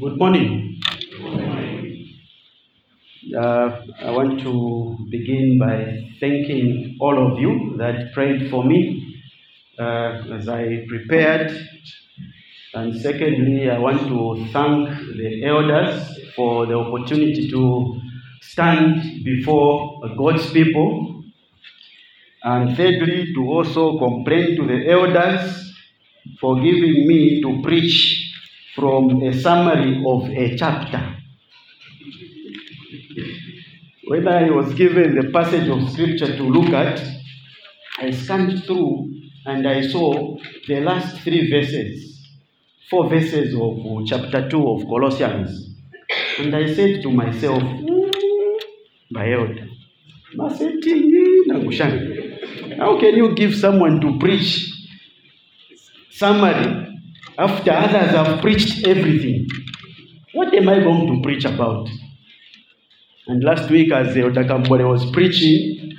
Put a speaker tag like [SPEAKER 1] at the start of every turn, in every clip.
[SPEAKER 1] Good morning. Uh, I want to begin by thanking all of you that prayed for me uh, as I prepared. And secondly, I want to thank the elders for the opportunity to stand before God's people. And thirdly, to also complain to the elders for giving me to preach from a summary of a chapter. When I was given the passage of scripture to look at, I scanned through and I saw the last three verses, four verses of chapter 2 of Colossians. And I said to myself, Bayelda, masetingi nakushanga. How can you give someone to preach summary after others have preached everything? What am I going to preach about? And last week, as Elder Kambole was preaching,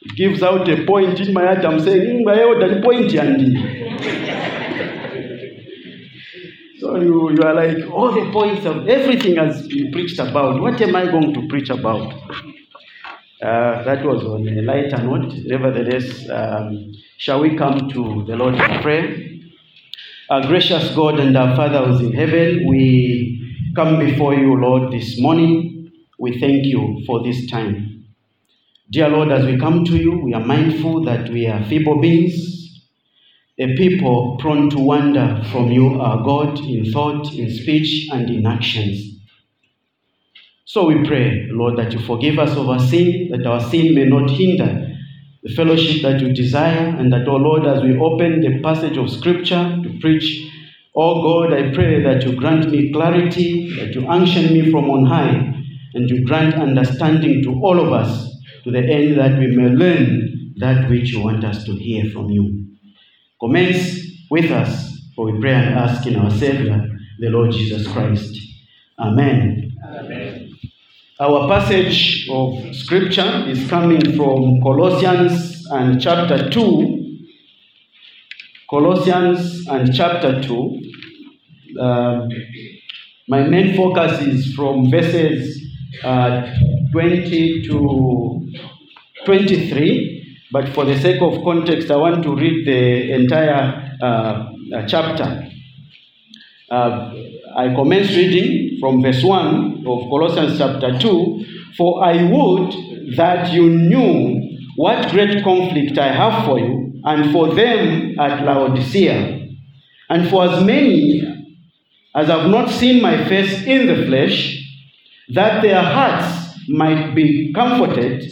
[SPEAKER 1] he gives out a point in my heart. I'm saying, mm, point, Andy. so you, you are like, all the points of everything has been preached about. What am I going to preach about? Uh, that was on a lighter note. Nevertheless, um, shall we come to the Lord in prayer? Our gracious God and our Father who is in heaven, we come before you, Lord, this morning. We thank you for this time. Dear Lord, as we come to you, we are mindful that we are feeble beings, a people prone to wander from you, our God, in thought, in speech, and in actions. So we pray, Lord, that you forgive us of our sin, that our sin may not hinder the fellowship that you desire, and that, oh Lord, as we open the passage of Scripture to preach, oh God, I pray that you grant me clarity, that you unction me from on high, and you grant understanding to all of us, to the end that we may learn that which you want us to hear from you. Commence with us, for we pray and ask in our Savior, the Lord Jesus Christ. Amen.
[SPEAKER 2] Amen.
[SPEAKER 1] Our passage of scripture is coming from Colossians and chapter 2. Colossians and chapter 2. Um, my main focus is from verses uh, 20 to 23, but for the sake of context, I want to read the entire uh, uh, chapter. Uh, I commence reading from verse 1 of Colossians chapter 2 For I would that you knew what great conflict I have for you and for them at Laodicea, and for as many as have not seen my face in the flesh, that their hearts might be comforted,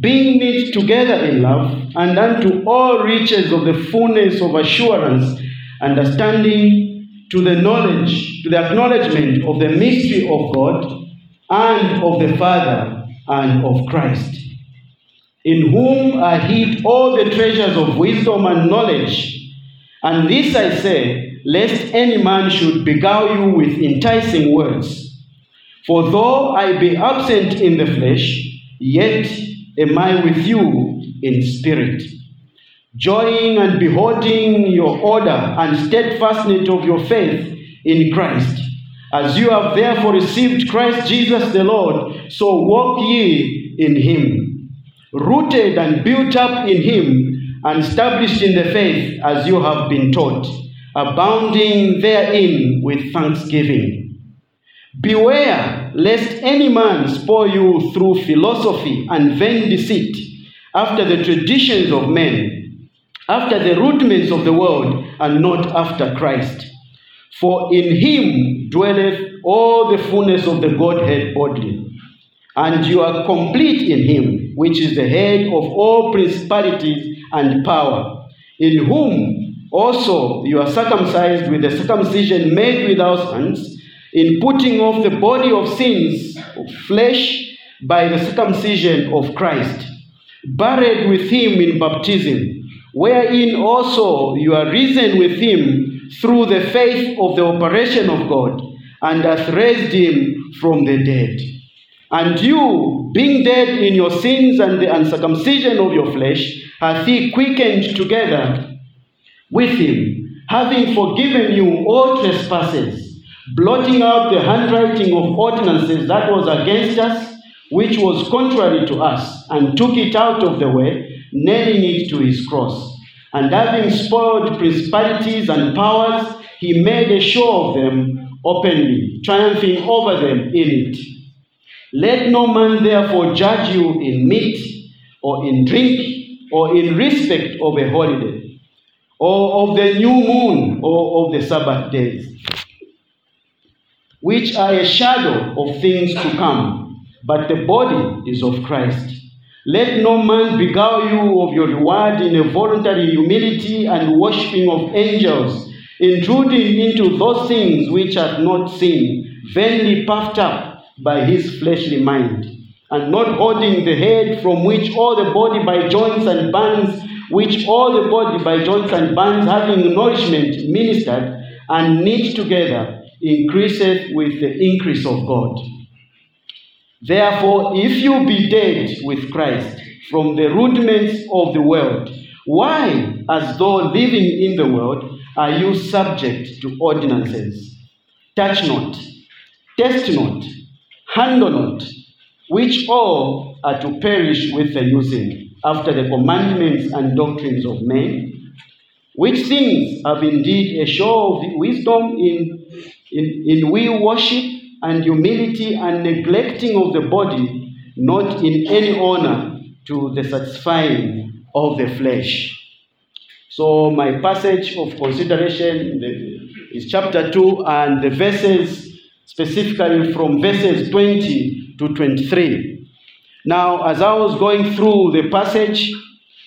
[SPEAKER 1] being knit together in love, and unto all riches of the fullness of assurance, understanding to the knowledge, to the acknowledgement of the mystery of God and of the Father and of Christ, in whom are hid all the treasures of wisdom and knowledge. And this I say, lest any man should beguile you with enticing words. For though I be absent in the flesh, yet am I with you in spirit joying and beholding your order and steadfastness of your faith in Christ. As you have therefore received Christ Jesus the Lord, so walk ye in him, rooted and built up in him, and established in the faith as you have been taught, abounding therein with thanksgiving. Beware lest any man spoil you through philosophy and vain deceit, after the traditions of men after the rudiments of the world and not after Christ. For in him dwelleth all the fullness of the Godhead bodily. And you are complete in him, which is the head of all principalities and power, in whom also you are circumcised with the circumcision made without hands, in putting off the body of sins of flesh by the circumcision of Christ, buried with him in baptism wherein also you are risen with him through the faith of the operation of God, and hath raised him from the dead. And you, being dead in your sins and the uncircumcision of your flesh, hath he quickened together with him, having forgiven you all trespasses, blotting out the handwriting of ordinances that was against us, which was contrary to us, and took it out of the way, nailing it to his cross. And having spoiled principalities and powers, he made a show of them openly, triumphing over them in it. Let no man therefore judge you in meat, or in drink, or in respect of a holiday, or of the new moon, or of the Sabbath days which are a shadow of things to come, but the body is of Christ. Let no man beguile you of your reward in a voluntary humility and worshipping of angels, intruding into those things which are not seen, vainly puffed up by his fleshly mind, and not holding the head from which all the body by joints and bands, which all the body by joints and bands having nourishment ministered and knit together increaseth with the increase of God. Therefore, if you be dead with Christ from the rudiments of the world, why, as though living in the world, are you subject to ordinances? Touch not, test not, handle not, which all are to perish with the using, after the commandments and doctrines of men, which things have indeed a show of wisdom in, in, in we worship and humility and neglecting of the body, not in any honor to the satisfying of the flesh. So, my passage of consideration is chapter 2 and the verses, specifically from verses 20 to 23. Now, as I was going through the passage,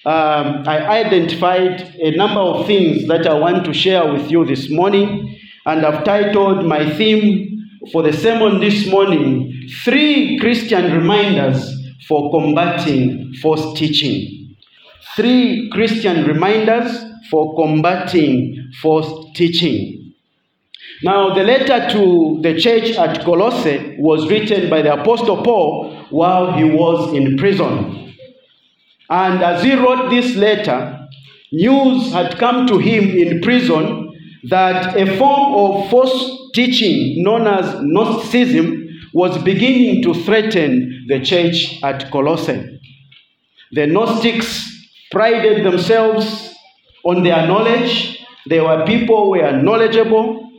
[SPEAKER 1] um, I identified a number of things that I want to share with you this morning, and I've titled my theme for the sermon this morning Three Christian Reminders for Combating False Teaching. Three Christian reminders for combating false teaching. Now, the letter to the church at Colossae was written by the Apostle Paul while he was in prison. And as he wrote this letter, news had come to him in prison that a form of false teaching known as Gnosticism was beginning to threaten the church at Colossae. The Gnostics prided themselves on their knowledge. They were people who were knowledgeable.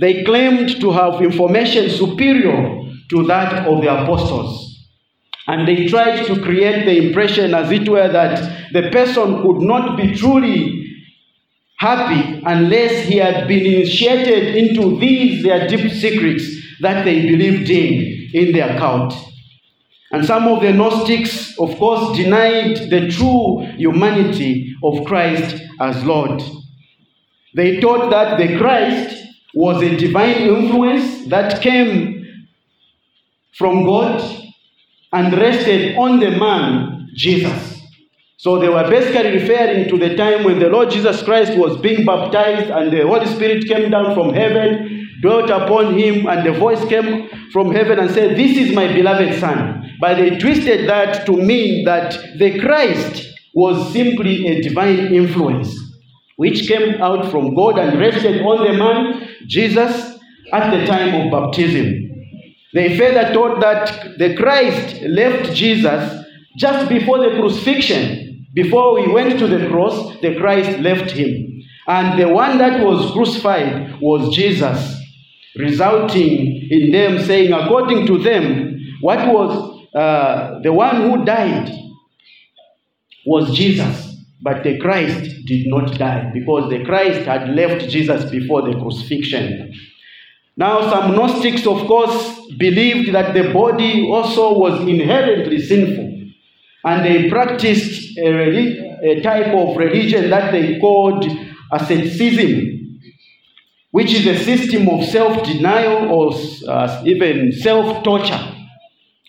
[SPEAKER 1] They claimed to have information superior to that of the apostles. And they tried to create the impression, as it were, that the person could not be truly happy unless he had been initiated into these their deep secrets that they believed in in their cult. And some of the Gnostics, of course, denied the true humanity of Christ as Lord. They taught that the Christ was a divine influence that came from God and rested on the man, Jesus. So they were basically referring to the time when the Lord Jesus Christ was being baptized and the Holy Spirit came down from heaven, dwelt upon him, and the voice came from heaven and said, This is my beloved Son. But they twisted that to mean that the Christ was simply a divine influence which came out from God and rested on the man, Jesus, at the time of baptism. They further taught that the Christ left Jesus just before the crucifixion. Before we went to the cross, the Christ left him. And the one that was crucified was Jesus, resulting in them saying, according to them, what was uh, the one who died was Jesus, but the Christ did not die because the Christ had left Jesus before the crucifixion. Now, some Gnostics, of course, believed that the body also was inherently sinful. And they practiced a, a type of religion that they called asceticism, which is a system of self denial or uh, even self torture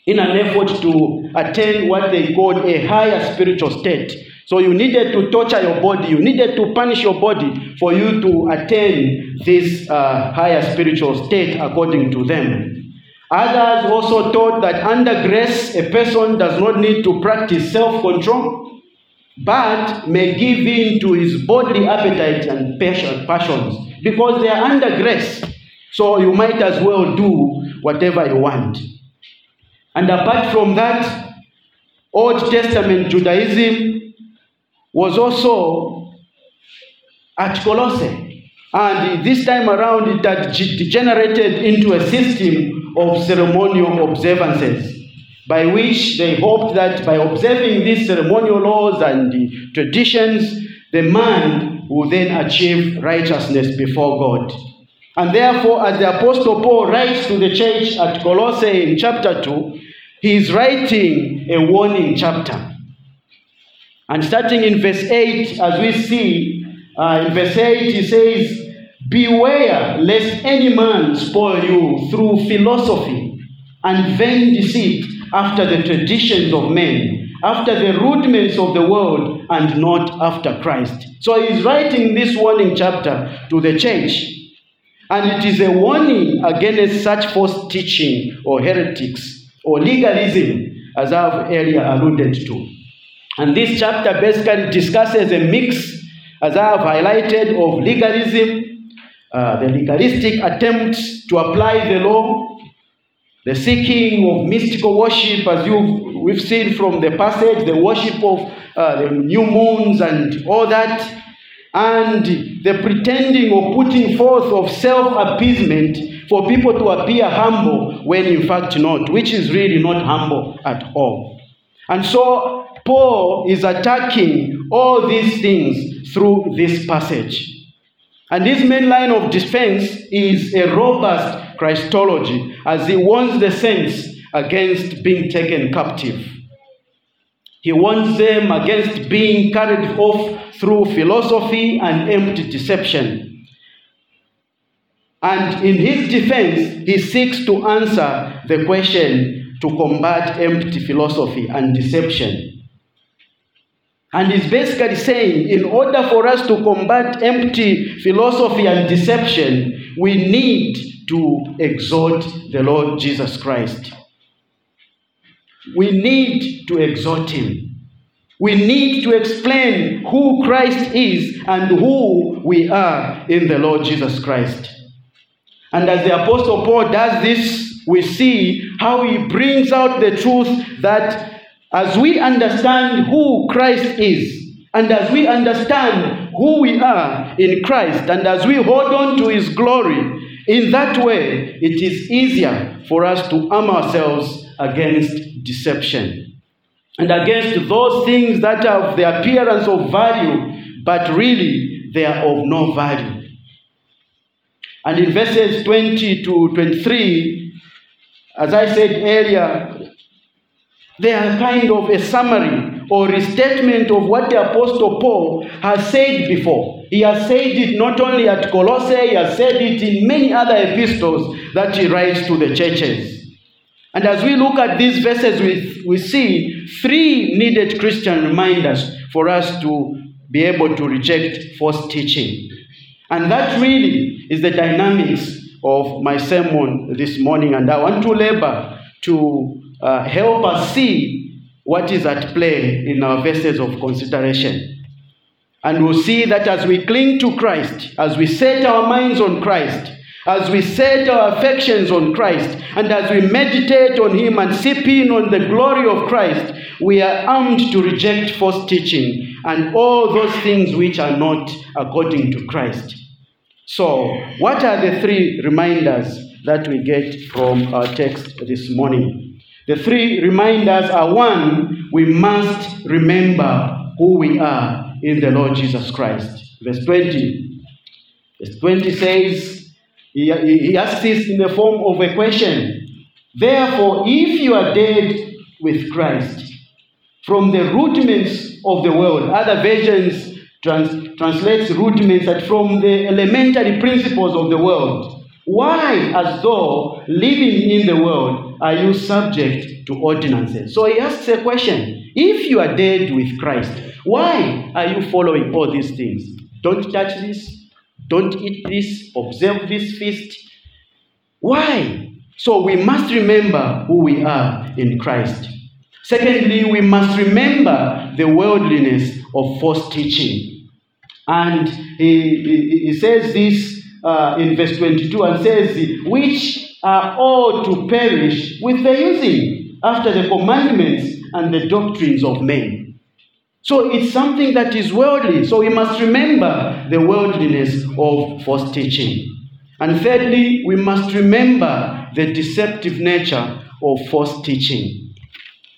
[SPEAKER 1] in an effort to attain what they called a higher spiritual state. So you needed to torture your body, you needed to punish your body for you to attain this uh, higher spiritual state according to them. Others also taught that under grace, a person does not need to practice self control, but may give in to his bodily appetites and passions because they are under grace. So you might as well do whatever you want. And apart from that, Old Testament Judaism was also at Colossae. And this time around, it had degenerated into a system of ceremonial observances by which they hoped that by observing these ceremonial laws and the traditions, the man will then achieve righteousness before God. And therefore, as the Apostle Paul writes to the church at Colossae in chapter 2, he is writing a warning chapter. And starting in verse 8, as we see, uh, in verse 8, he says, Beware lest any man spoil you through philosophy and vain deceit after the traditions of men, after the rudiments of the world, and not after Christ. So he's writing this warning chapter to the church. And it is a warning against such false teaching or heretics or legalism, as I've earlier alluded to. And this chapter basically discusses a mix, as I have highlighted, of legalism, uh, the legalistic attempts to apply the law, the seeking of mystical worship, as you we've seen from the passage, the worship of uh, the new moons and all that, and the pretending or putting forth of self appeasement for people to appear humble when in fact not, which is really not humble at all. And so Paul is attacking all these things through this passage. And his main line of defense is a robust Christology as he warns the saints against being taken captive. He warns them against being carried off through philosophy and empty deception. And in his defense, he seeks to answer the question to combat empty philosophy and deception. And he's basically saying, in order for us to combat empty philosophy and deception, we need to exalt the Lord Jesus Christ. We need to exalt him. We need to explain who Christ is and who we are in the Lord Jesus Christ. And as the Apostle Paul does this, we see how he brings out the truth that as we understand who Christ is, and as we understand who we are in Christ, and as we hold on to his glory, in that way, it is easier for us to arm ourselves against deception and against those things that have the appearance of value, but really they are of no value. And in verses 20 to 23, as I said earlier, they are kind of a summary or restatement of what the Apostle Paul has said before. He has said it not only at Colossae, he has said it in many other epistles that he writes to the churches. And as we look at these verses, we, we see three needed Christian reminders for us to be able to reject false teaching. And that really is the dynamics of my sermon this morning. And I want to labor to uh, help us see what is at play in our verses of consideration. And we'll see that as we cling to Christ, as we set our minds on Christ, as we set our affections on Christ, and as we meditate on Him and sip in on the glory of Christ, we are armed to reject false teaching and all those things which are not according to Christ. So, what are the three reminders that we get from our text this morning? The three reminders are one, we must remember who we are in the Lord Jesus Christ. Verse 20. Verse 20 says, he, he asks this in the form of a question. Therefore, if you are dead with Christ, from the rudiments of the world, other versions trans, translates rudiments that from the elementary principles of the world. Why, as though living in the world, are you subject to ordinances? So he asks a question. If you are dead with Christ, why are you following all these things? Don't touch this, don't eat this, observe this feast. Why? So we must remember who we are in Christ. Secondly, we must remember the worldliness of false teaching. And he, he, he says this uh, in verse 22 and says, Which are all to perish with the using after the commandments and the doctrines of men. So it's something that is worldly. So we must remember the worldliness of false teaching. And thirdly, we must remember the deceptive nature of false teaching.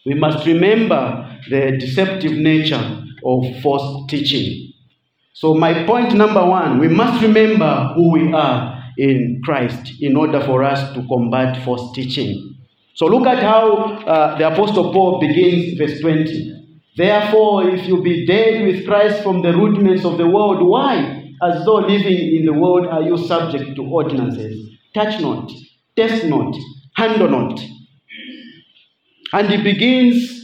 [SPEAKER 1] We must remember the deceptive nature of false teaching. So, my point number one we must remember who we are in Christ in order for us to combat false teaching. So, look at how uh, the Apostle Paul begins verse 20. Therefore, if you be dead with Christ from the rudiments of the world, why? As though living in the world, are you subject to ordinances? Touch not, taste not, handle not. And he begins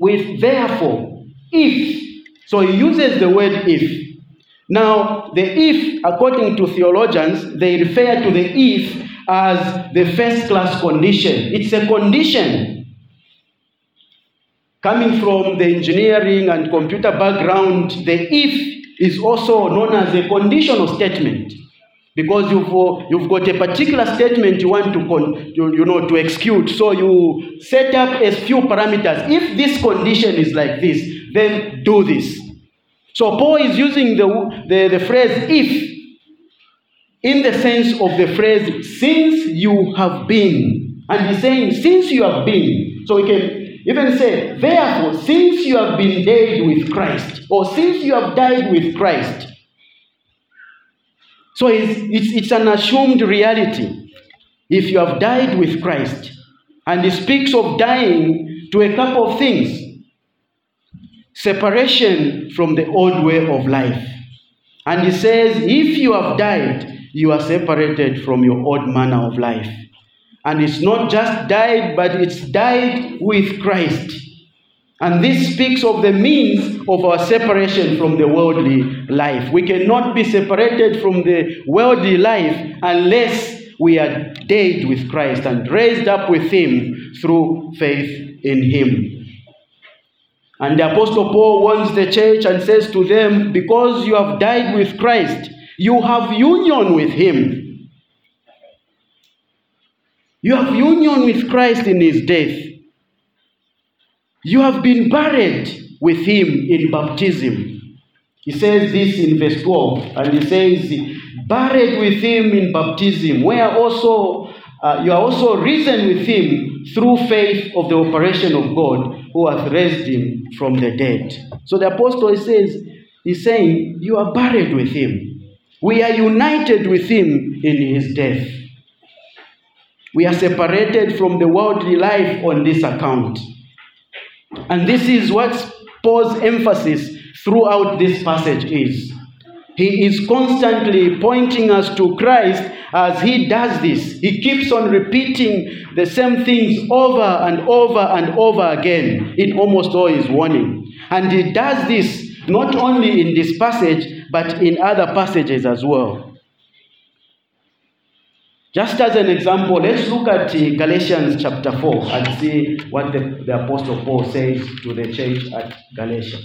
[SPEAKER 1] with therefore, if. So he uses the word if. Now, the if, according to theologians, they refer to the if as the first class condition. It's a condition. Coming from the engineering and computer background, the if is also known as a conditional statement because you've, you've got a particular statement you want to, con, you, you know, to execute. So you set up a few parameters. If this condition is like this, then do this. So Paul is using the, the, the phrase if in the sense of the phrase since you have been. And he's saying since you have been. So we can even say, therefore, since you have been dead with Christ, or since you have died with Christ. So it's, it's, it's an assumed reality. If you have died with Christ, and he speaks of dying to a couple of things separation from the old way of life. And he says, if you have died, you are separated from your old manner of life. And it's not just died, but it's died with Christ. And this speaks of the means of our separation from the worldly life. We cannot be separated from the worldly life unless we are dead with Christ and raised up with Him through faith in Him. And the Apostle Paul warns the church and says to them, Because you have died with Christ, you have union with Him. You have union with Christ in his death. You have been buried with him in baptism. He says this in verse 12, and he says, Buried with him in baptism, where also uh, you are also risen with him through faith of the operation of God who hath raised him from the dead. So the apostle says, he's saying, You are buried with him. We are united with him in his death. We are separated from the worldly life on this account. And this is what Paul's emphasis throughout this passage is. He is constantly pointing us to Christ as he does this. He keeps on repeating the same things over and over and over again in almost all his warning. And he does this not only in this passage, but in other passages as well. Just as an example, let's look at Galatians chapter 4 and see what the, the Apostle Paul says to the church at Galatia.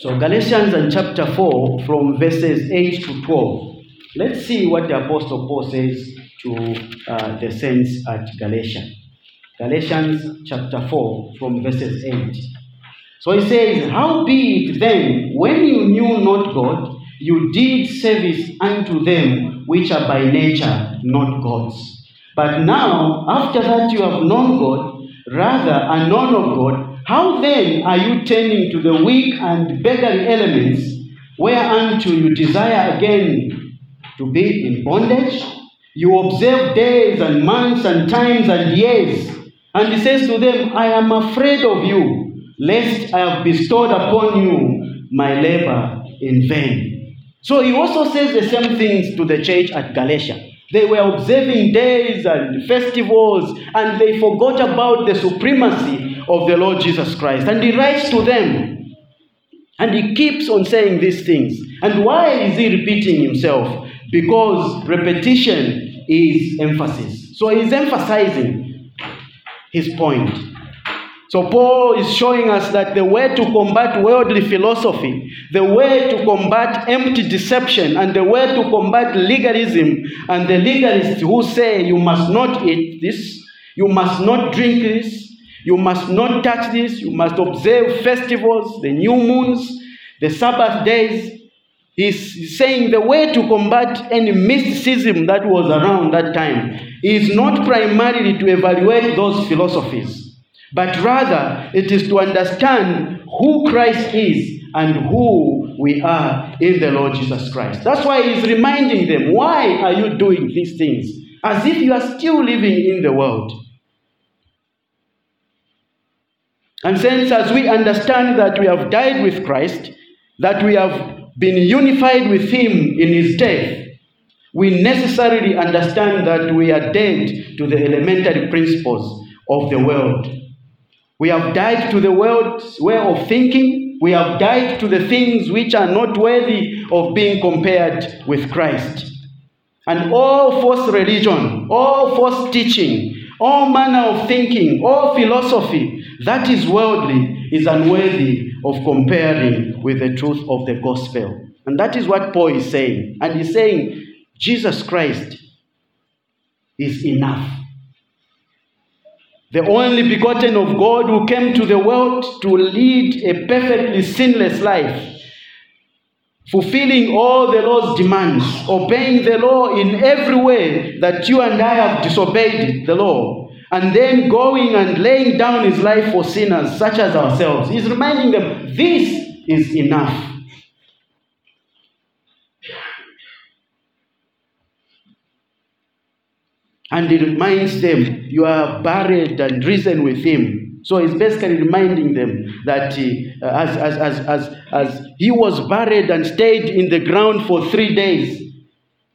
[SPEAKER 1] So Galatians and chapter 4 from verses 8 to 12. Let's see what the Apostle Paul says to uh, the saints at Galatia. Galatians chapter 4 from verses 8. So he says, How be it then, when you knew not God, you did service unto them which are by nature not gods. But now, after that you have known God, rather are known of God, how then are you turning to the weak and beggarly elements, whereunto you desire again to be in bondage. You observe days and months and times and years. And he says to them, I am afraid of you, lest I have bestowed upon you my labor in vain. So he also says the same things to the church at Galatia. They were observing days and festivals, and they forgot about the supremacy of the Lord Jesus Christ. And he writes to them, and he keeps on saying these things. And why is he repeating himself? Because repetition is emphasis. So he's emphasizing his point. So Paul is showing us that the way to combat worldly philosophy, the way to combat empty deception, and the way to combat legalism and the legalists who say you must not eat this, you must not drink this, you must not touch this, you must observe festivals, the new moons, the Sabbath days. He's saying the way to combat any mysticism that was around that time is not primarily to evaluate those philosophies but rather it is to understand who Christ is and who we are in the Lord Jesus Christ. That's why he's reminding them, why are you doing these things? As if you are still living in the world. And since as we understand that we have died with Christ, that we have been unified with him in his death, we necessarily understand that we are dead to the elementary principles of the world. We have died to the world's way of thinking. We have died to the things which are not worthy of being compared with Christ. And all false religion, all false teaching, all manner of thinking, all philosophy that is worldly is unworthy of comparing with the truth of the gospel. And that is what Paul is saying. And he's saying Jesus Christ is enough the only begotten of God who came to the world to lead a perfectly sinless life, fulfilling all the law's demands, obeying the law in every way that you and I have disobeyed the law, and then going and laying down his life for sinners such as ourselves. He's reminding them this is enough. And he reminds them, You are buried and risen with him. So he's basically reminding them that uh, as, as, as, as, as he was buried and stayed in the ground for three days,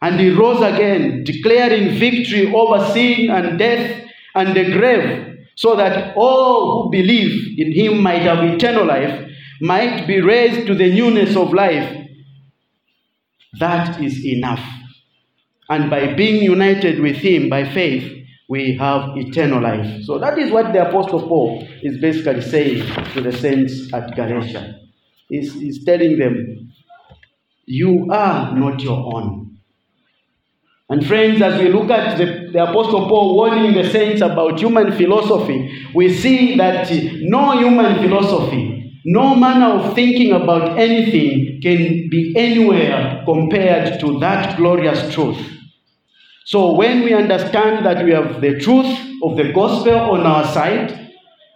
[SPEAKER 1] and he rose again, declaring victory over sin and death and the grave, so that all who believe in him might have eternal life, might be raised to the newness of life. That is enough. And by being united with Him by faith, we have eternal life. So that is what the Apostle Paul is basically saying to the saints at Galatia. He's, he's telling them, You are not your own. And friends, as we look at the, the Apostle Paul warning the saints about human philosophy, we see that no human philosophy, no manner of thinking about anything can be anywhere compared to that glorious truth so when we understand that we have the truth of the gospel on our side,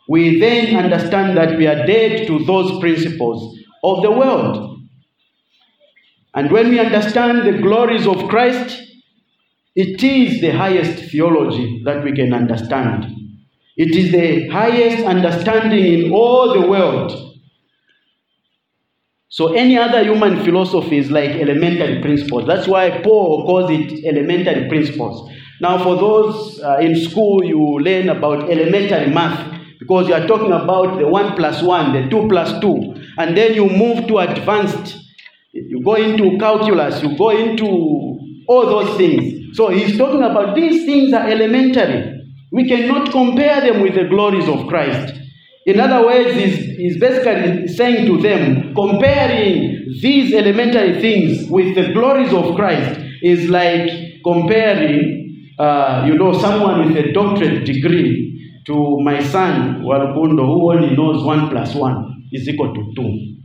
[SPEAKER 1] we then understand that we are dead to those principles of the world. And when we understand the glories of Christ, it is the highest theology that we can understand. It is the highest understanding in all the world so any other human philosophy is like elementary principles. That's why Paul calls it elementary principles. Now, for those uh, in school, you learn about elementary math because you are talking about the one plus one, the two plus two, and then you move to advanced. You go into calculus, you go into all those things. So he's talking about these things are elementary. We cannot compare them with the glories of Christ. In other words, he's, he's basically saying to them, comparing these elementary things with the glories of Christ is like comparing, uh, you know, someone with a doctorate degree to my son, Walukundo, who only knows one plus one is equal to two.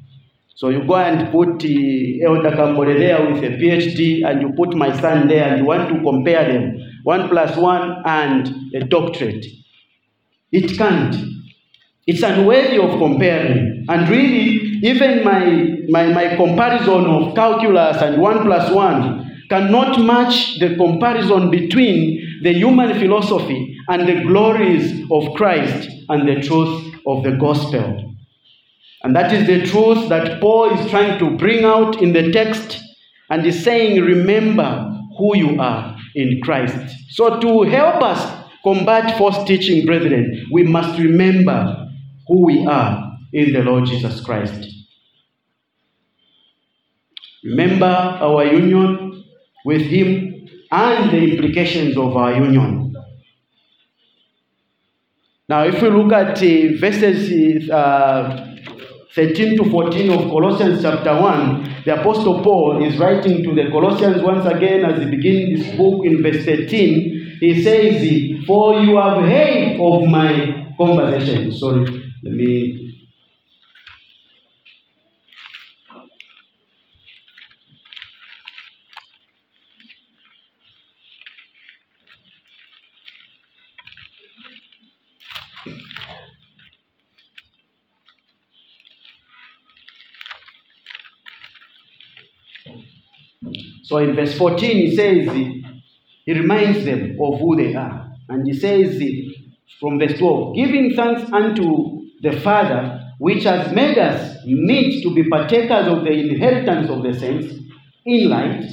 [SPEAKER 1] So you go and put uh, Elder Kambole there with a PhD, and you put my son there, and you want to compare them, one plus one and a doctorate. It can't. It's unworthy of comparing. And really, even my, my, my comparison of calculus and 1 plus 1 cannot match the comparison between the human philosophy and the glories of Christ and the truth of the gospel. And that is the truth that Paul is trying to bring out in the text and is saying, Remember who you are in Christ. So, to help us combat false teaching, brethren, we must remember who we are in the Lord Jesus Christ. Remember our union with Him and the implications of our union. Now, if we look at uh, verses uh, 13 to 14 of Colossians chapter 1, the Apostle Paul is writing to the Colossians once again as he begins this book in verse 13. He says, For you have heard of my conversation. Sorry, let me So in verse 14, he says, he reminds them of who they are. And he says from verse 12, giving thanks unto the Father, which has made us meet to be partakers of the inheritance of the saints in light,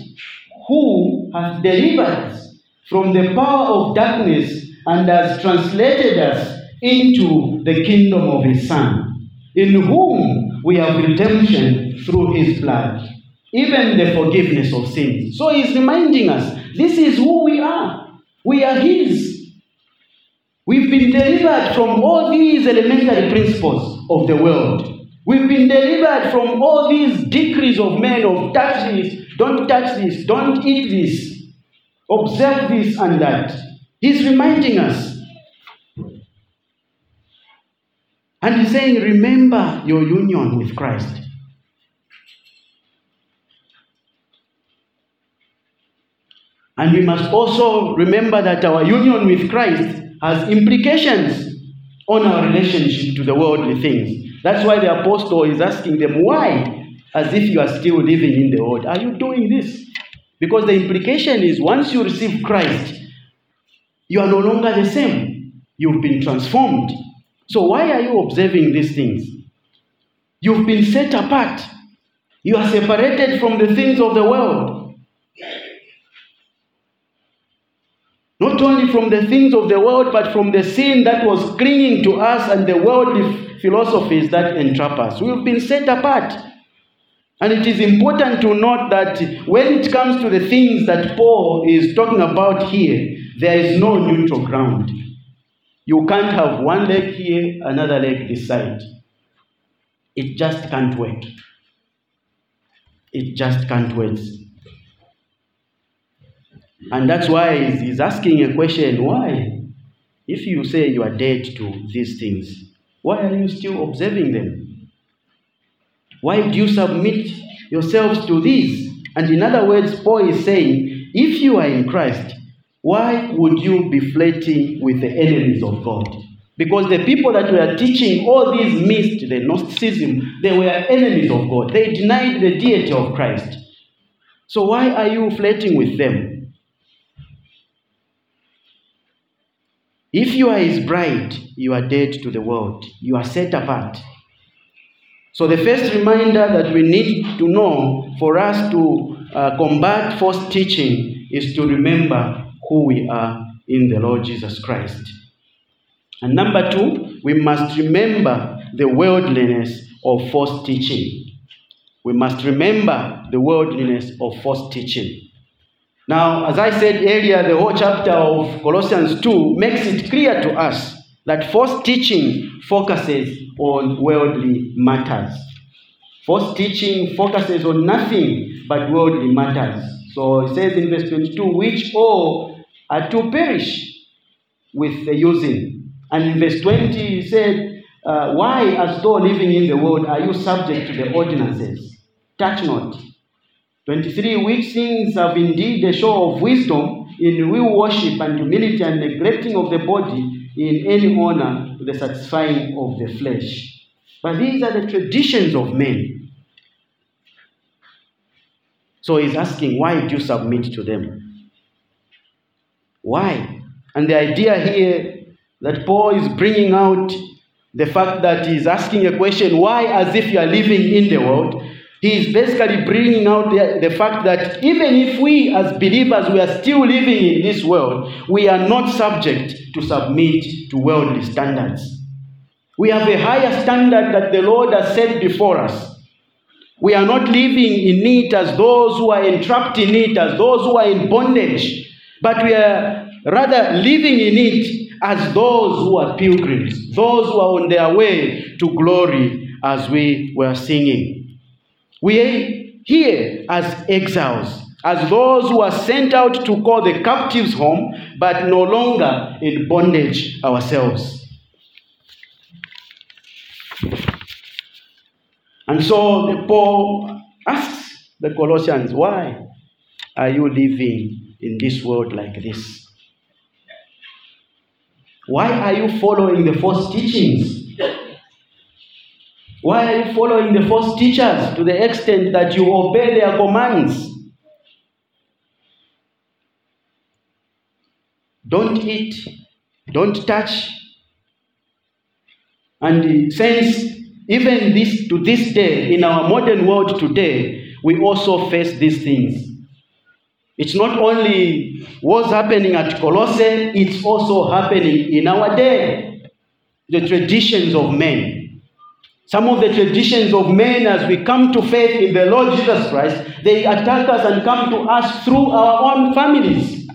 [SPEAKER 1] who has delivered us from the power of darkness and has translated us into the kingdom of his Son, in whom we have redemption through his blood even the forgiveness of sins. So he's reminding us this is who we are. We are his. We've been delivered from all these elementary principles of the world. We've been delivered from all these decrees of men of touch this, don't touch this, don't eat this, observe this and that. He's reminding us. And he's saying, remember your union with Christ. And we must also remember that our union with Christ has implications on our relationship to the worldly things. That's why the apostle is asking them, why? As if you are still living in the world. Are you doing this? Because the implication is once you receive Christ, you are no longer the same. You've been transformed. So why are you observing these things? You've been set apart. You are separated from the things of the world. Not only from the things of the world, but from the sin that was clinging to us and the worldly philosophies that entrap us. We've been set apart. And it is important to note that when it comes to the things that Paul is talking about here, there is no neutral ground. You can't have one leg here, another leg this side. It just can't work. It just can't work. And that's why he's asking a question why? If you say you are dead to these things, why are you still observing them? Why do you submit yourselves to these? And in other words, Paul is saying, if you are in Christ, why would you be flirting with the enemies of God? Because the people that were teaching all these myths, the Gnosticism, they were enemies of God. They denied the deity of Christ. So why are you flirting with them? If you are his bride, you are dead to the world. You are set apart. So, the first reminder that we need to know for us to uh, combat false teaching is to remember who we are in the Lord Jesus Christ. And number two, we must remember the worldliness of false teaching. We must remember the worldliness of false teaching. Now, as I said earlier, the whole chapter of Colossians 2 makes it clear to us that false teaching focuses on worldly matters. False teaching focuses on nothing but worldly matters. So it says in verse 22, which all are to perish with the using. And in verse 20, he said, uh, Why, as though living in the world, are you subject to the ordinances? Touch not, 23 Which things have indeed a show of wisdom in will worship and humility and neglecting of the body in any honor to the satisfying of the flesh. But these are the traditions of men. So he's asking, why do you submit to them? Why? And the idea here that Paul is bringing out the fact that he's asking a question, why, as if you are living in the world, he is basically bringing out the, the fact that even if we as believers we are still living in this world, we are not subject to submit to worldly standards. We have a higher standard that the Lord has set before us. We are not living in it as those who are entrapped in it, as those who are in bondage, but we are rather living in it as those who are pilgrims, those who are on their way to glory, as we were singing. We are here as exiles, as those who are sent out to call the captives home, but no longer in bondage ourselves. And so Paul asks the Colossians, why are you living in this world like this? Why are you following the false teachings why are you following the false teachers to the extent that you obey their commands? Don't eat, don't touch. And since even this to this day, in our modern world today, we also face these things. It's not only what's happening at Colossae, it's also happening in our day. The traditions of men. Some of the traditions of men, as we come to faith in the Lord Jesus Christ, they attack us and come to us through our own families.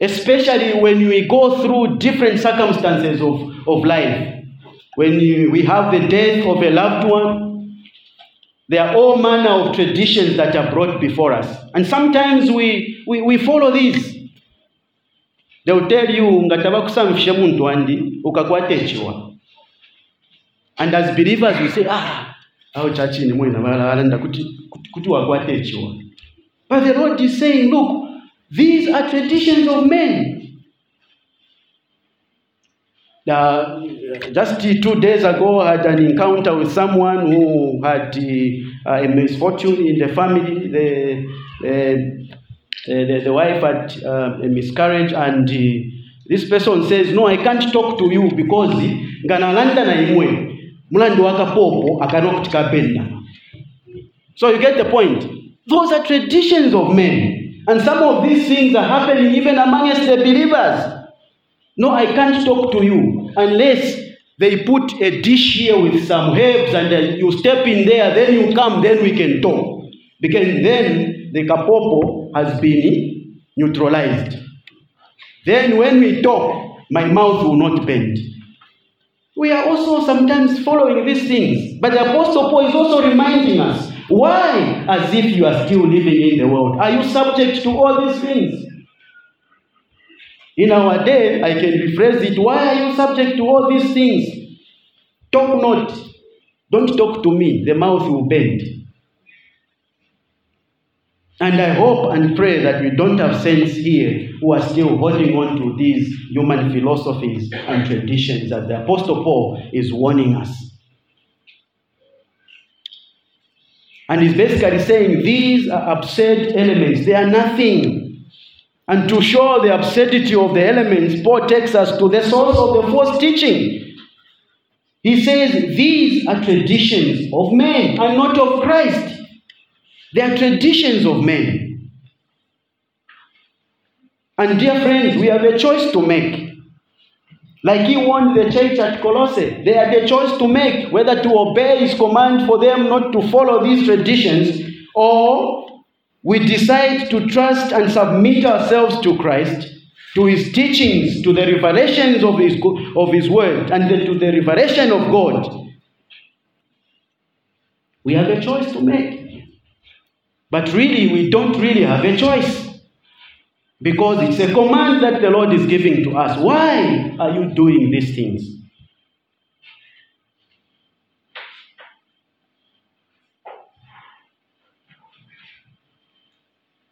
[SPEAKER 1] Especially when we go through different circumstances of, of life. When you, we have the death of a loved one, there are all manner of traditions that are brought before us. And sometimes we, we, we follow these. They will tell you, ngataba kusamfisha muntu wandi, ukakwate echiwa. And as believers, we say, ah, wakwate echiwa. But the Lord is saying, look, these are traditions of men. Uh, just two days ago, I had an encounter with someone who had uh, a misfortune in the family. The, uh, the, the, wife had uh, a miscarriage, and uh, this person says, No, I can't talk to you because nganalanda na imwe mulandu wakapopo akanwa kuti kapenda so you get the point. Those are traditions of men. And some of these things are happening even amongst the believers. No i can't talk to you unless they put a dish here with some herbs and then you step in there then you come then we can talk. Because then the kapopo has been neutralized. Then when we talk my mouth will not bend we are also sometimes following these things. But the Apostle Paul is also reminding us why, as if you are still living in the world, are you subject to all these things? In our day, I can rephrase it why are you subject to all these things? Talk not. Don't talk to me, the mouth will bend. And I hope and pray that we don't have saints here who are still holding on to these human philosophies and traditions that the Apostle Paul is warning us. And he's basically saying these are absurd elements, they are nothing. And to show the absurdity of the elements, Paul takes us to the source of the false teaching. He says these are traditions of men and not of Christ. They are traditions of men. And dear friends, we have a choice to make. Like he warned the church at Colossae, they had a choice to make whether to obey his command for them not to follow these traditions, or we decide to trust and submit ourselves to Christ, to his teachings, to the revelations of his, of his word, and then to the revelation of God. We have a choice to make. But really, we don't really have a choice. Because it's a command that the Lord is giving to us. Why are you doing these things?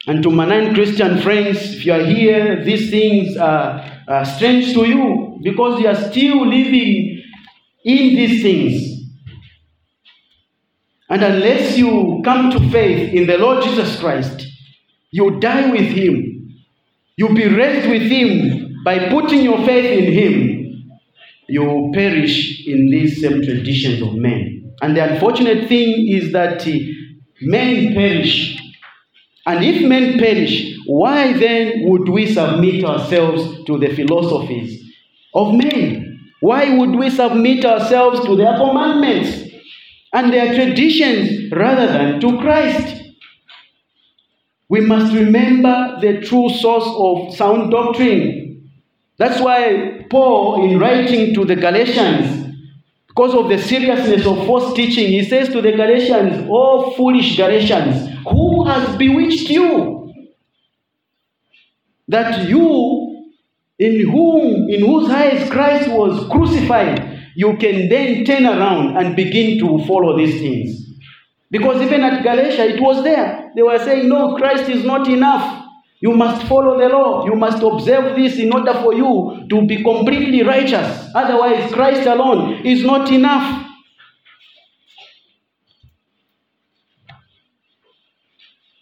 [SPEAKER 1] And to my non Christian friends, if you are here, these things are, are strange to you because you are still living in these things. And unless you come to faith in the Lord Jesus Christ, you die with him. You'll be raised with him by putting your faith in him. You perish in these same traditions of men. And the unfortunate thing is that uh, men perish. And if men perish, why then would we submit ourselves to the philosophies of men? Why would we submit ourselves to their commandments and their traditions rather than to Christ? We must remember the true source of sound doctrine. That's why Paul, in writing to the Galatians, because of the seriousness of false teaching, he says to the Galatians, Oh, foolish Galatians, who has bewitched you? That you, in whom, in whose eyes Christ was crucified, you can then turn around and begin to follow these things. Because even at Galatia, it was there. They were saying, No, Christ is not enough. You must follow the law. You must observe this in order for you to be completely righteous. Otherwise, Christ alone is not enough.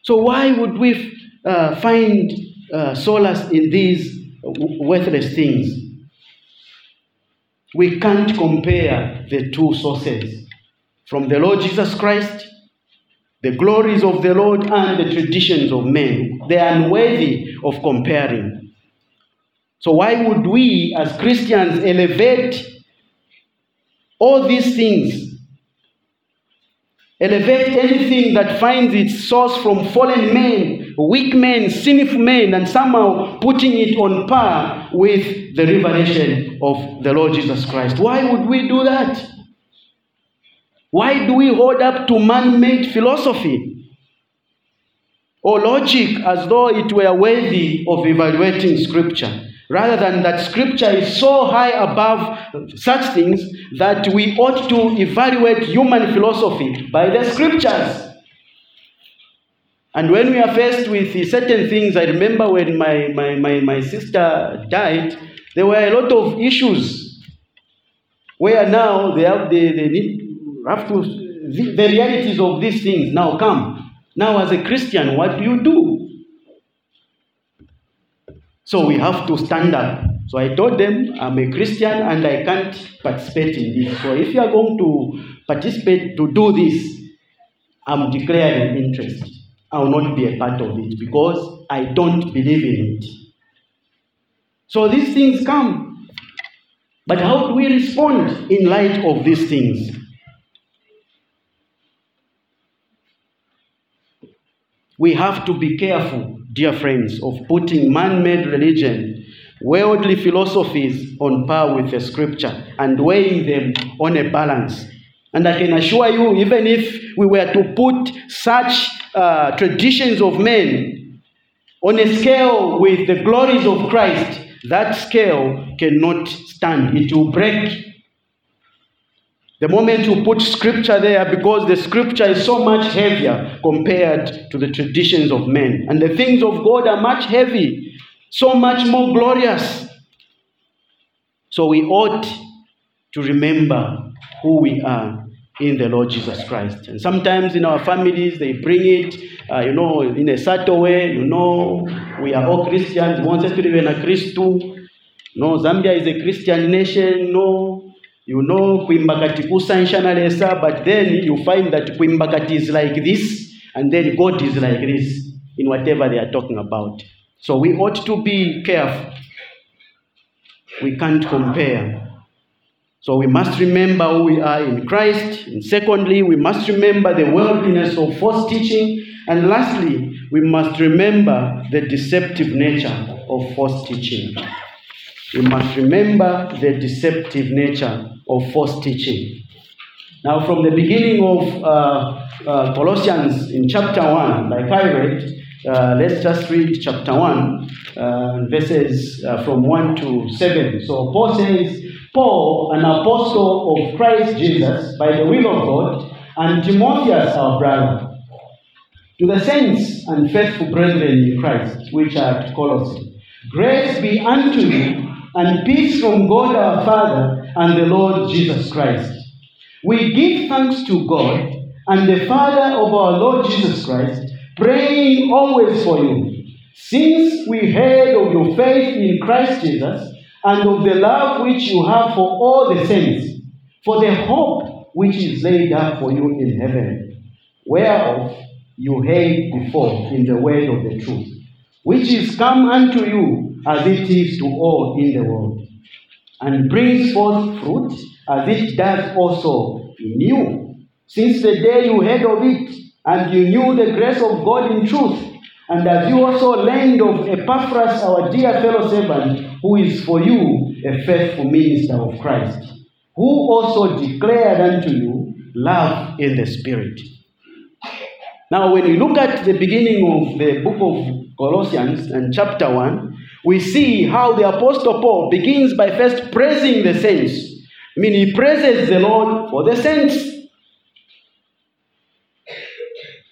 [SPEAKER 1] So, why would we uh, find uh, solace in these worthless things? We can't compare the two sources from the Lord Jesus Christ the glories of the Lord and the traditions of men. They are unworthy of comparing. So, why would we as Christians elevate all these things? Elevate anything that finds its source from fallen men, weak men, sinful men, and somehow putting it on par with the revelation of the Lord Jesus Christ. Why would we do that? Why do we hold up to man made philosophy or logic as though it were worthy of evaluating Scripture? Rather than that Scripture is so high above such things that we ought to evaluate human philosophy by the Scriptures. And when we are faced with certain things, I remember when my, my, my, my sister died, there were a lot of issues where now they, have, they, they need have to, the, the realities of these things now come. Now, as a Christian, what do you do? So we have to stand up. So I told them, I'm a Christian and I can't participate in this. So if you are going to participate to do this, I'm declaring interest. I will not be a part of it because I don't believe in it. So these things come. But how do we respond in light of these things? We have to be careful, dear friends, of putting man made religion, worldly philosophies on par with the scripture and weighing them on a balance. And I can assure you, even if we were to put such uh, traditions of men on a scale with the glories of Christ, that scale cannot stand. It will break the moment you put scripture there, because the scripture is so much heavier compared to the traditions of men, and the things of God are much heavy, so much more glorious. So we ought to remember who we are in the Lord Jesus Christ. And sometimes in our families, they bring it, uh, you know, in a subtle way, you know, we are all Christians, want to in a Christu. No, Zambia is a Christian nation. No, you know kwimbakati kusanshanalesa but then you find that kwimbakati is like this and then god is like this in whatever they are talking about so we ought to be careful we can't compare so we must remember who we are in christ. And secondly we must remember the worldliness of false teaching. And lastly we must remember the deceptive nature of false teaching. We must remember the deceptive nature of false teaching. Now, from the beginning of uh, uh, Colossians in chapter 1, like I uh, let's just read chapter 1, uh, verses uh, from 1 to 7. So, Paul says, Paul, an apostle of Christ Jesus, by the will of God, and Timotheus, our brother, to the saints and faithful brethren in Christ, which are at Colossae, grace be unto you and peace from God our Father and the Lord Jesus Christ. We give thanks to God and the Father of our Lord Jesus Christ, praying always for you. Since we heard of your faith in Christ Jesus and of the love which you have for all the saints, for the hope which is laid up for you in heaven, whereof you heard before in the word of the truth, which is come unto you as it is to all in the world, and brings forth fruit as it does also in you, since the day you heard of it, and you knew the grace of God in truth, and as you also learned of Epaphras, our dear fellow servant, who is for you a faithful minister of Christ, who also declared unto you love in the Spirit. Now, when you look at the beginning of the book of Colossians and chapter 1, we see how the Apostle Paul begins by first praising the saints. I mean, he praises the Lord for the saints.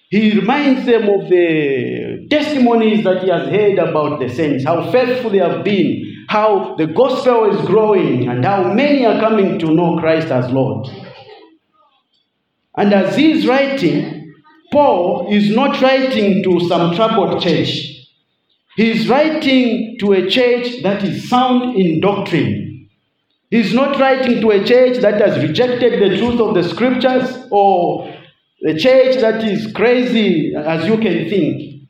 [SPEAKER 1] He reminds them of the testimonies that he has heard about the saints, how faithful they have been, how the gospel is growing, and how many are coming to know Christ as Lord. And as he is writing, Paul is not writing to some troubled church. He is writing to a church that is sound in doctrine. He's not writing to a church that has rejected the truth of the scriptures or the church that is crazy as you can think.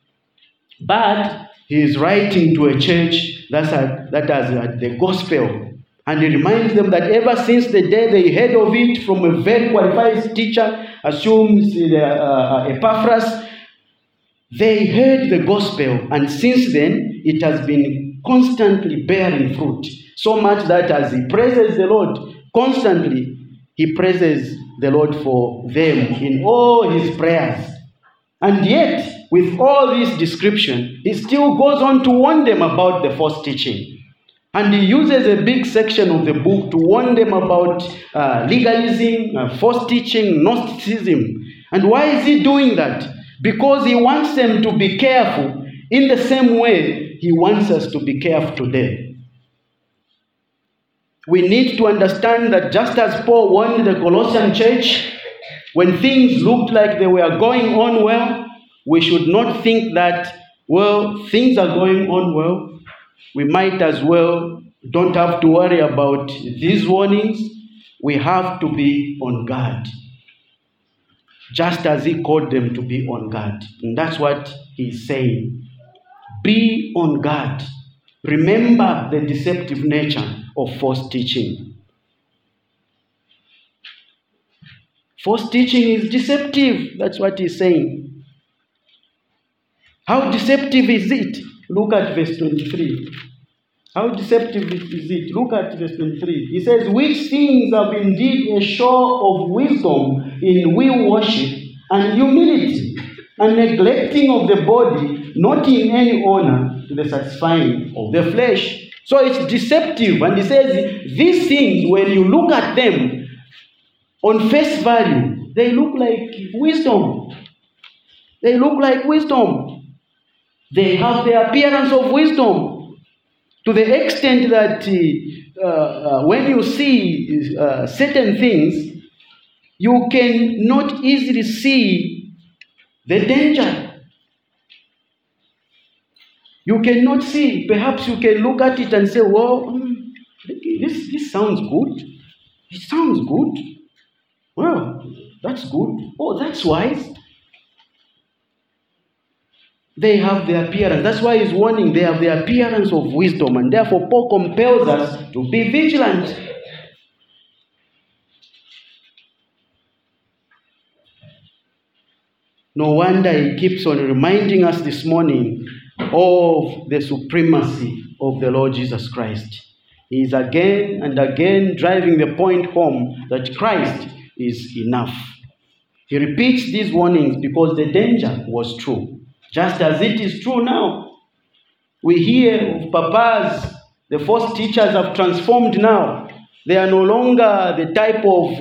[SPEAKER 1] But he is writing to a church that's a, that has a, the gospel. And he reminds them that ever since the day they heard of it from a very qualified teacher, assumes uh, uh, Epaphras, they heard the gospel. And since then, it has been constantly bearing fruit. So much that as he praises the Lord constantly, he praises the Lord for them in all his prayers. And yet, with all this description, he still goes on to warn them about the false teaching. And he uses a big section of the book to warn them about uh, legalism, uh, false teaching, Gnosticism. And why is he doing that? Because he wants them to be careful in the same way he wants us to be careful today. We need to understand that just as Paul warned the Colossian church, when things looked like they were going on well, we should not think that, well, things are going on well. We might as well don't have to worry about these warnings. We have to be on guard. Just as he called them to be on guard. And that's what he's saying. Be on guard. Remember the deceptive nature of false teaching. False teaching is deceptive. That's what he's saying. How deceptive is it? Look at verse 23. How deceptive is it? Look at verse 23. He says, Which things have indeed a show of wisdom in we worship and humility, and neglecting of the body, not in any honor to the satisfying of the flesh. So it's deceptive. And he says, These things, when you look at them on face value, they look like wisdom. They look like wisdom. They have the appearance of wisdom to the extent that uh, uh, when you see uh, certain things, you can not easily see the danger. You cannot see. Perhaps you can look at it and say, well, hmm, this, this sounds good. It sounds good. Well, that's good. Oh, that's wise. They have the appearance. That's why he's warning. They have the appearance of wisdom. And therefore, Paul compels us to be vigilant. No wonder he keeps on reminding us this morning of the supremacy of the Lord Jesus Christ. He is again and again driving the point home that Christ is enough. He repeats these warnings because the danger was true. Just as it is true now. We hear of papas, the false teachers have transformed now. They are no longer the type of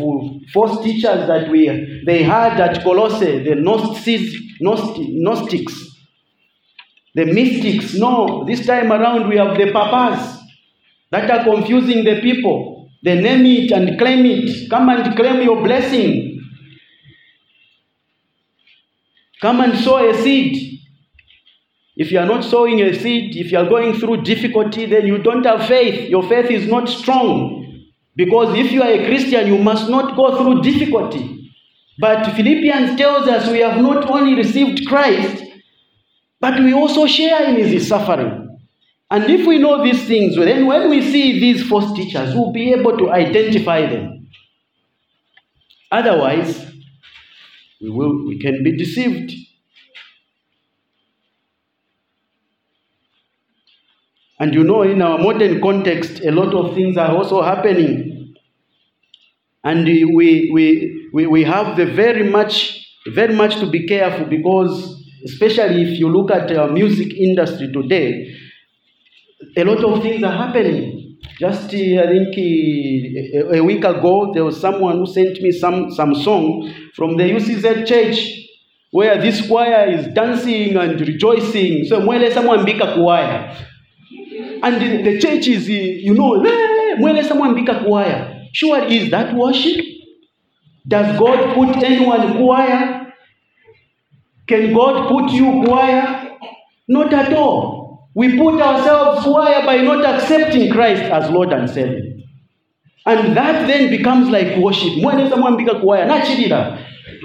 [SPEAKER 1] false teachers that we they had at Colossae, the Gnostics, Gnostics, the mystics. No, this time around we have the papas that are confusing the people. They name it and claim it. Come and claim your blessing. Come and sow a seed. If you are not sowing a seed, if you are going through difficulty, then you don't have faith. Your faith is not strong. Because if you are a Christian, you must not go through difficulty. But Philippians tells us we have not only received Christ, but we also share in his suffering. And if we know these things, then when we see these false teachers, we'll be able to identify them. Otherwise, we, will, we can be deceived. And you know, in our modern context, a lot of things are also happening. And we, we, we, we have the very much, very much to be careful because, especially if you look at our music industry today, a lot of things are happening. Just, uh, I think, uh, a week ago, there was someone who sent me some, some song from the UCZ church where this choir is dancing and rejoicing. So, mwele someone bika choir. And the, the church is, uh, you know, mwele someone bika choir. Sure, is that worship? Does God put anyone choir? Can God put you choir? Not at all. We put ourselves choir by not accepting Christ as Lord and Savior. And that then becomes like worship. Mweneza mwambika choir nachirira.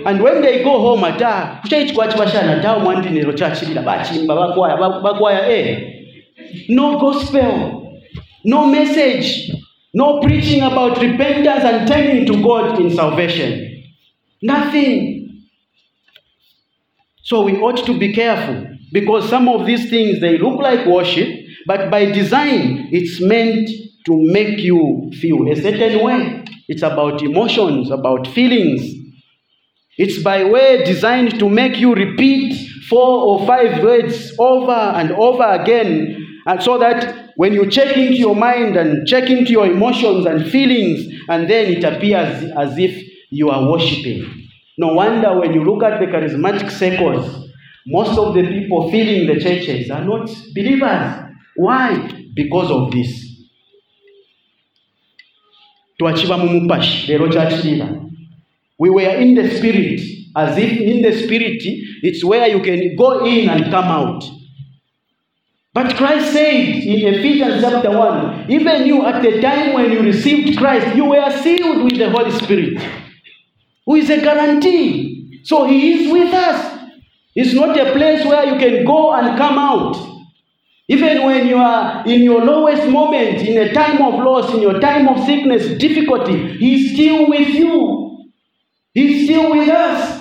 [SPEAKER 1] And when they go home ata kuchaichikwa chibashana ata mwandinero chachirira bachimba bakwaya bakwaya eh. No gospel. No message. No preaching about repentance and turning to God in salvation. Nothing. So we ought to be careful. Because some of these things, they look like worship, but by design, it's meant to make you feel a certain way. It's about emotions, about feelings. It's by way designed to make you repeat four or five words over and over again, and so that when you check into your mind and check into your emotions and feelings, and then it appears as if you are worshiping. No wonder when you look at the charismatic circles, most of the people filling the churches are not believers. Why? Because of this. we were in the spirit as if in the spirit it's where you can go in and come out but christ said in ephesians chapter 1 even you at the time when you received christ you were sealed with the holy spirit who is a guarantee so he is with us it's not a place where you can go and come out. Even when you are in your lowest moment, in a time of loss, in your time of sickness, difficulty, He's still with you. He's still with us.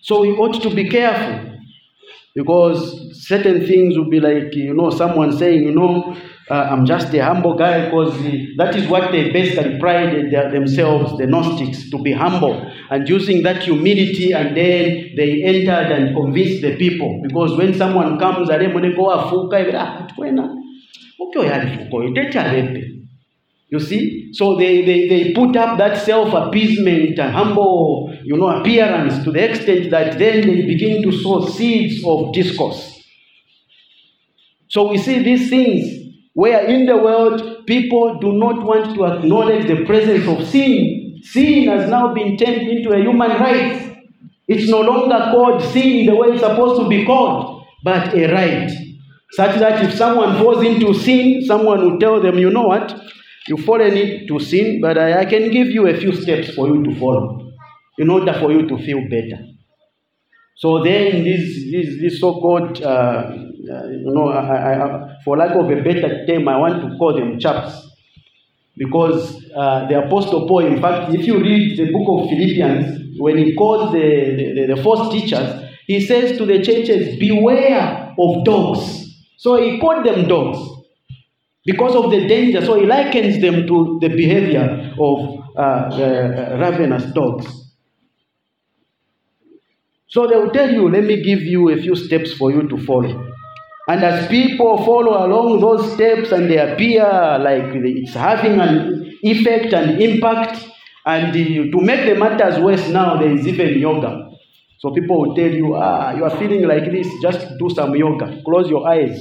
[SPEAKER 1] So we ought to be careful because certain things will be like, you know, someone saying, you know, uh, I'm just a humble guy because that is what they basically prided themselves, the Gnostics, to be humble. And using that humility, and then they entered and convinced the people. Because when someone comes, they money go a fuka and then go ah, you see? So they, they, they put up that self appeasement humble you know, appearance to the extent that then they begin to sow seeds of discourse. So we see these things where in the world people do not want to acknowledge the presence of sin. Sin has now been turned into a human right. It's no longer called sin the way it's supposed to be called, but a right. Such that if someone falls into sin, someone will tell them, you know what, you've fallen into sin, but I, I can give you a few steps for you to follow in order for you to feel better. So then, this, this, this so-called uh, uh, you know, I, I, for lack of a better term, I want to call them chaps. Because uh, the Apostle Paul, in fact, if you read the book of Philippians, when he calls the, the, the false teachers, he says to the churches, Beware of dogs. So he called them dogs because of the danger. So he likens them to the behavior of uh, the ravenous dogs. So they will tell you, let me give you a few steps for you to follow. And as people follow along those steps and they appear like it's having an effect and impact, and to make the matters worse now, there is even yoga. So people will tell you, ah, you are feeling like this, just do some yoga. Close your eyes.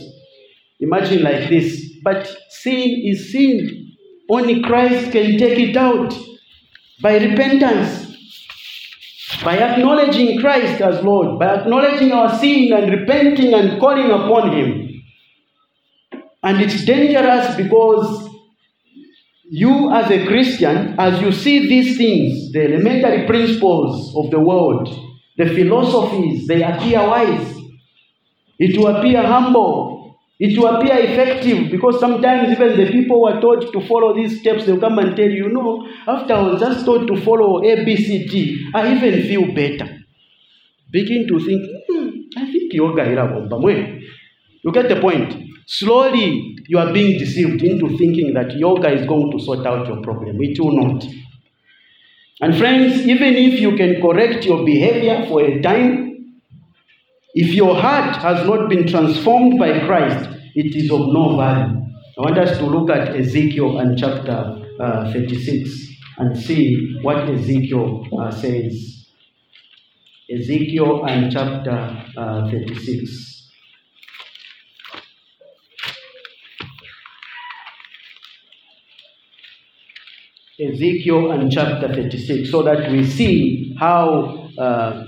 [SPEAKER 1] Imagine like this. But sin is sin. Only Christ can take it out by repentance, by acknowledging Christ as Lord, by acknowledging our sin and repenting and calling upon Him. And it's dangerous because you, as a Christian, as you see these things, the elementary principles of the world, the philosophies, they appear wise. It will appear humble. It will appear effective because sometimes even the people who are taught to follow these steps, they'll come and tell you, no, after I was just taught to follow A, B, C, D, I even feel better. Begin to think, hmm, I think yoga mwe. You get the point? Slowly, you are being deceived into thinking that yoga is going to sort out your problem. It will not. And friends, even if you can correct your behavior for a time, if your heart has not been transformed by Christ, it is of no value. I want us to look at Ezekiel and chapter uh, 36 and see what Ezekiel uh, says. Ezekiel and chapter uh, 36. Ezekiel and chapter 36, so that we see how uh,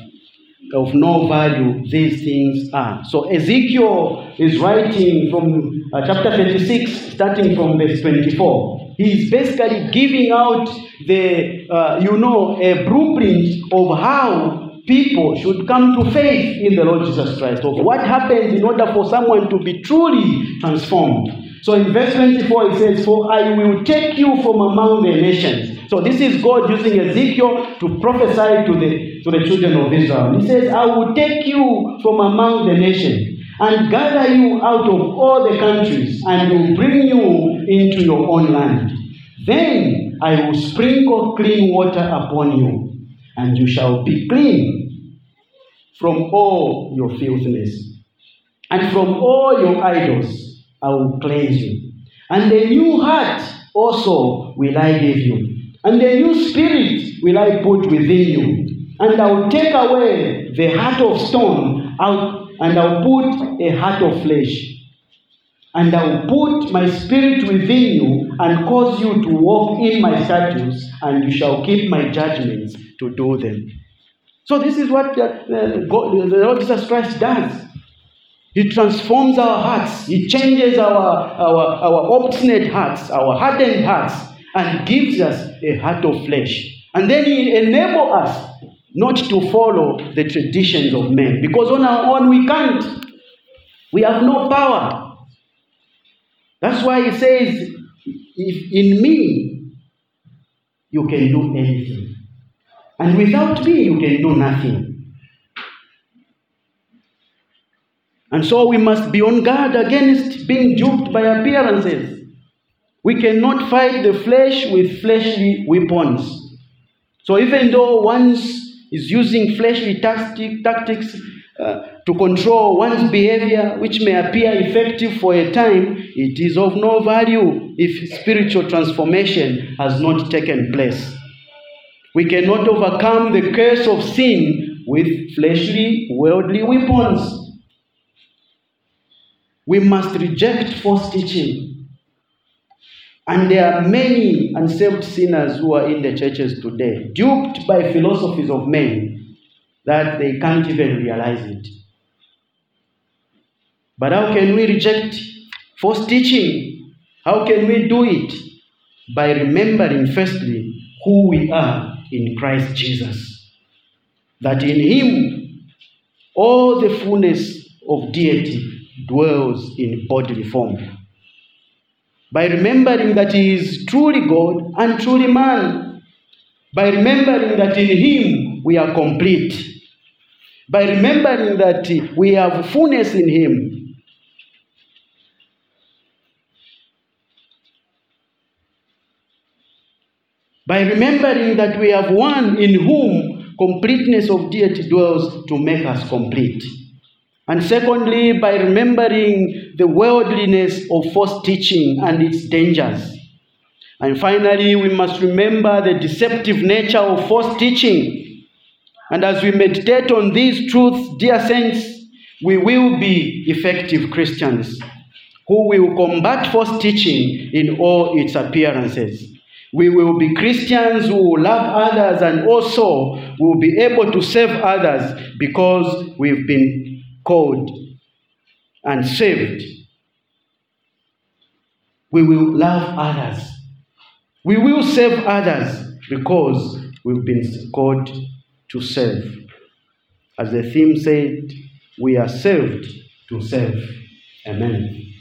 [SPEAKER 1] of no value these things are. So Ezekiel is writing from uh, chapter 36, starting from verse 24. He's basically giving out the, uh, you know, a blueprint of how people should come to faith in the Lord Jesus Christ, of what happens in order for someone to be truly transformed. So in verse 24, it says, For I will take you from among the nations. So this is God using Ezekiel to prophesy to the, to the children of Israel. He says, I will take you from among the nations and gather you out of all the countries and will bring you into your own land. Then I will sprinkle clean water upon you, and you shall be clean from all your filthiness. And from all your idols I will cleanse you. And a new heart also will I give you. And a new spirit will I put within you. And I will take away the heart of stone out, and I will put a heart of flesh. And I will put my spirit within you and cause you to walk in my statutes, and you shall keep my judgments to do them. So, this is what uh, God, the Lord Jesus Christ does. He transforms our hearts. He changes our, our, our obstinate hearts, our hardened hearts, and gives us a heart of flesh. And then He enables us not to follow the traditions of men. Because on our own we can't. We have no power. That's why He says, if in me you can do anything. And without me you can do nothing. And so we must be on guard against being duped by appearances. We cannot fight the flesh with fleshly weapons. So even though one is using fleshly tactic, tactics uh, to control one's behavior, which may appear effective for a time, it is of no value if spiritual transformation has not taken place. We cannot overcome the curse of sin with fleshly, worldly weapons. We must reject false teaching. And there are many unsaved sinners who are in the churches today, duped by philosophies of men that they can't even realize it. But how can we reject false teaching? How can we do it? By remembering, firstly, who we are in Christ Jesus. That in Him all the fullness of deity dwells in bodily form. By remembering that He is truly God and truly man. By remembering that in Him we are complete. By remembering that we have fullness in Him. By remembering that we have one in whom completeness of deity dwells to make us complete. And secondly, by remembering the worldliness of false teaching and its dangers. And finally, we must remember the deceptive nature of false teaching. And as we meditate on these truths, dear saints, we will be effective Christians who will combat false teaching in all its appearances. We will be Christians who will love others and also will be able to serve others because we've been called and saved. We will love others. We will serve others because we've been called to serve. As the theme said, we are saved to serve. Amen.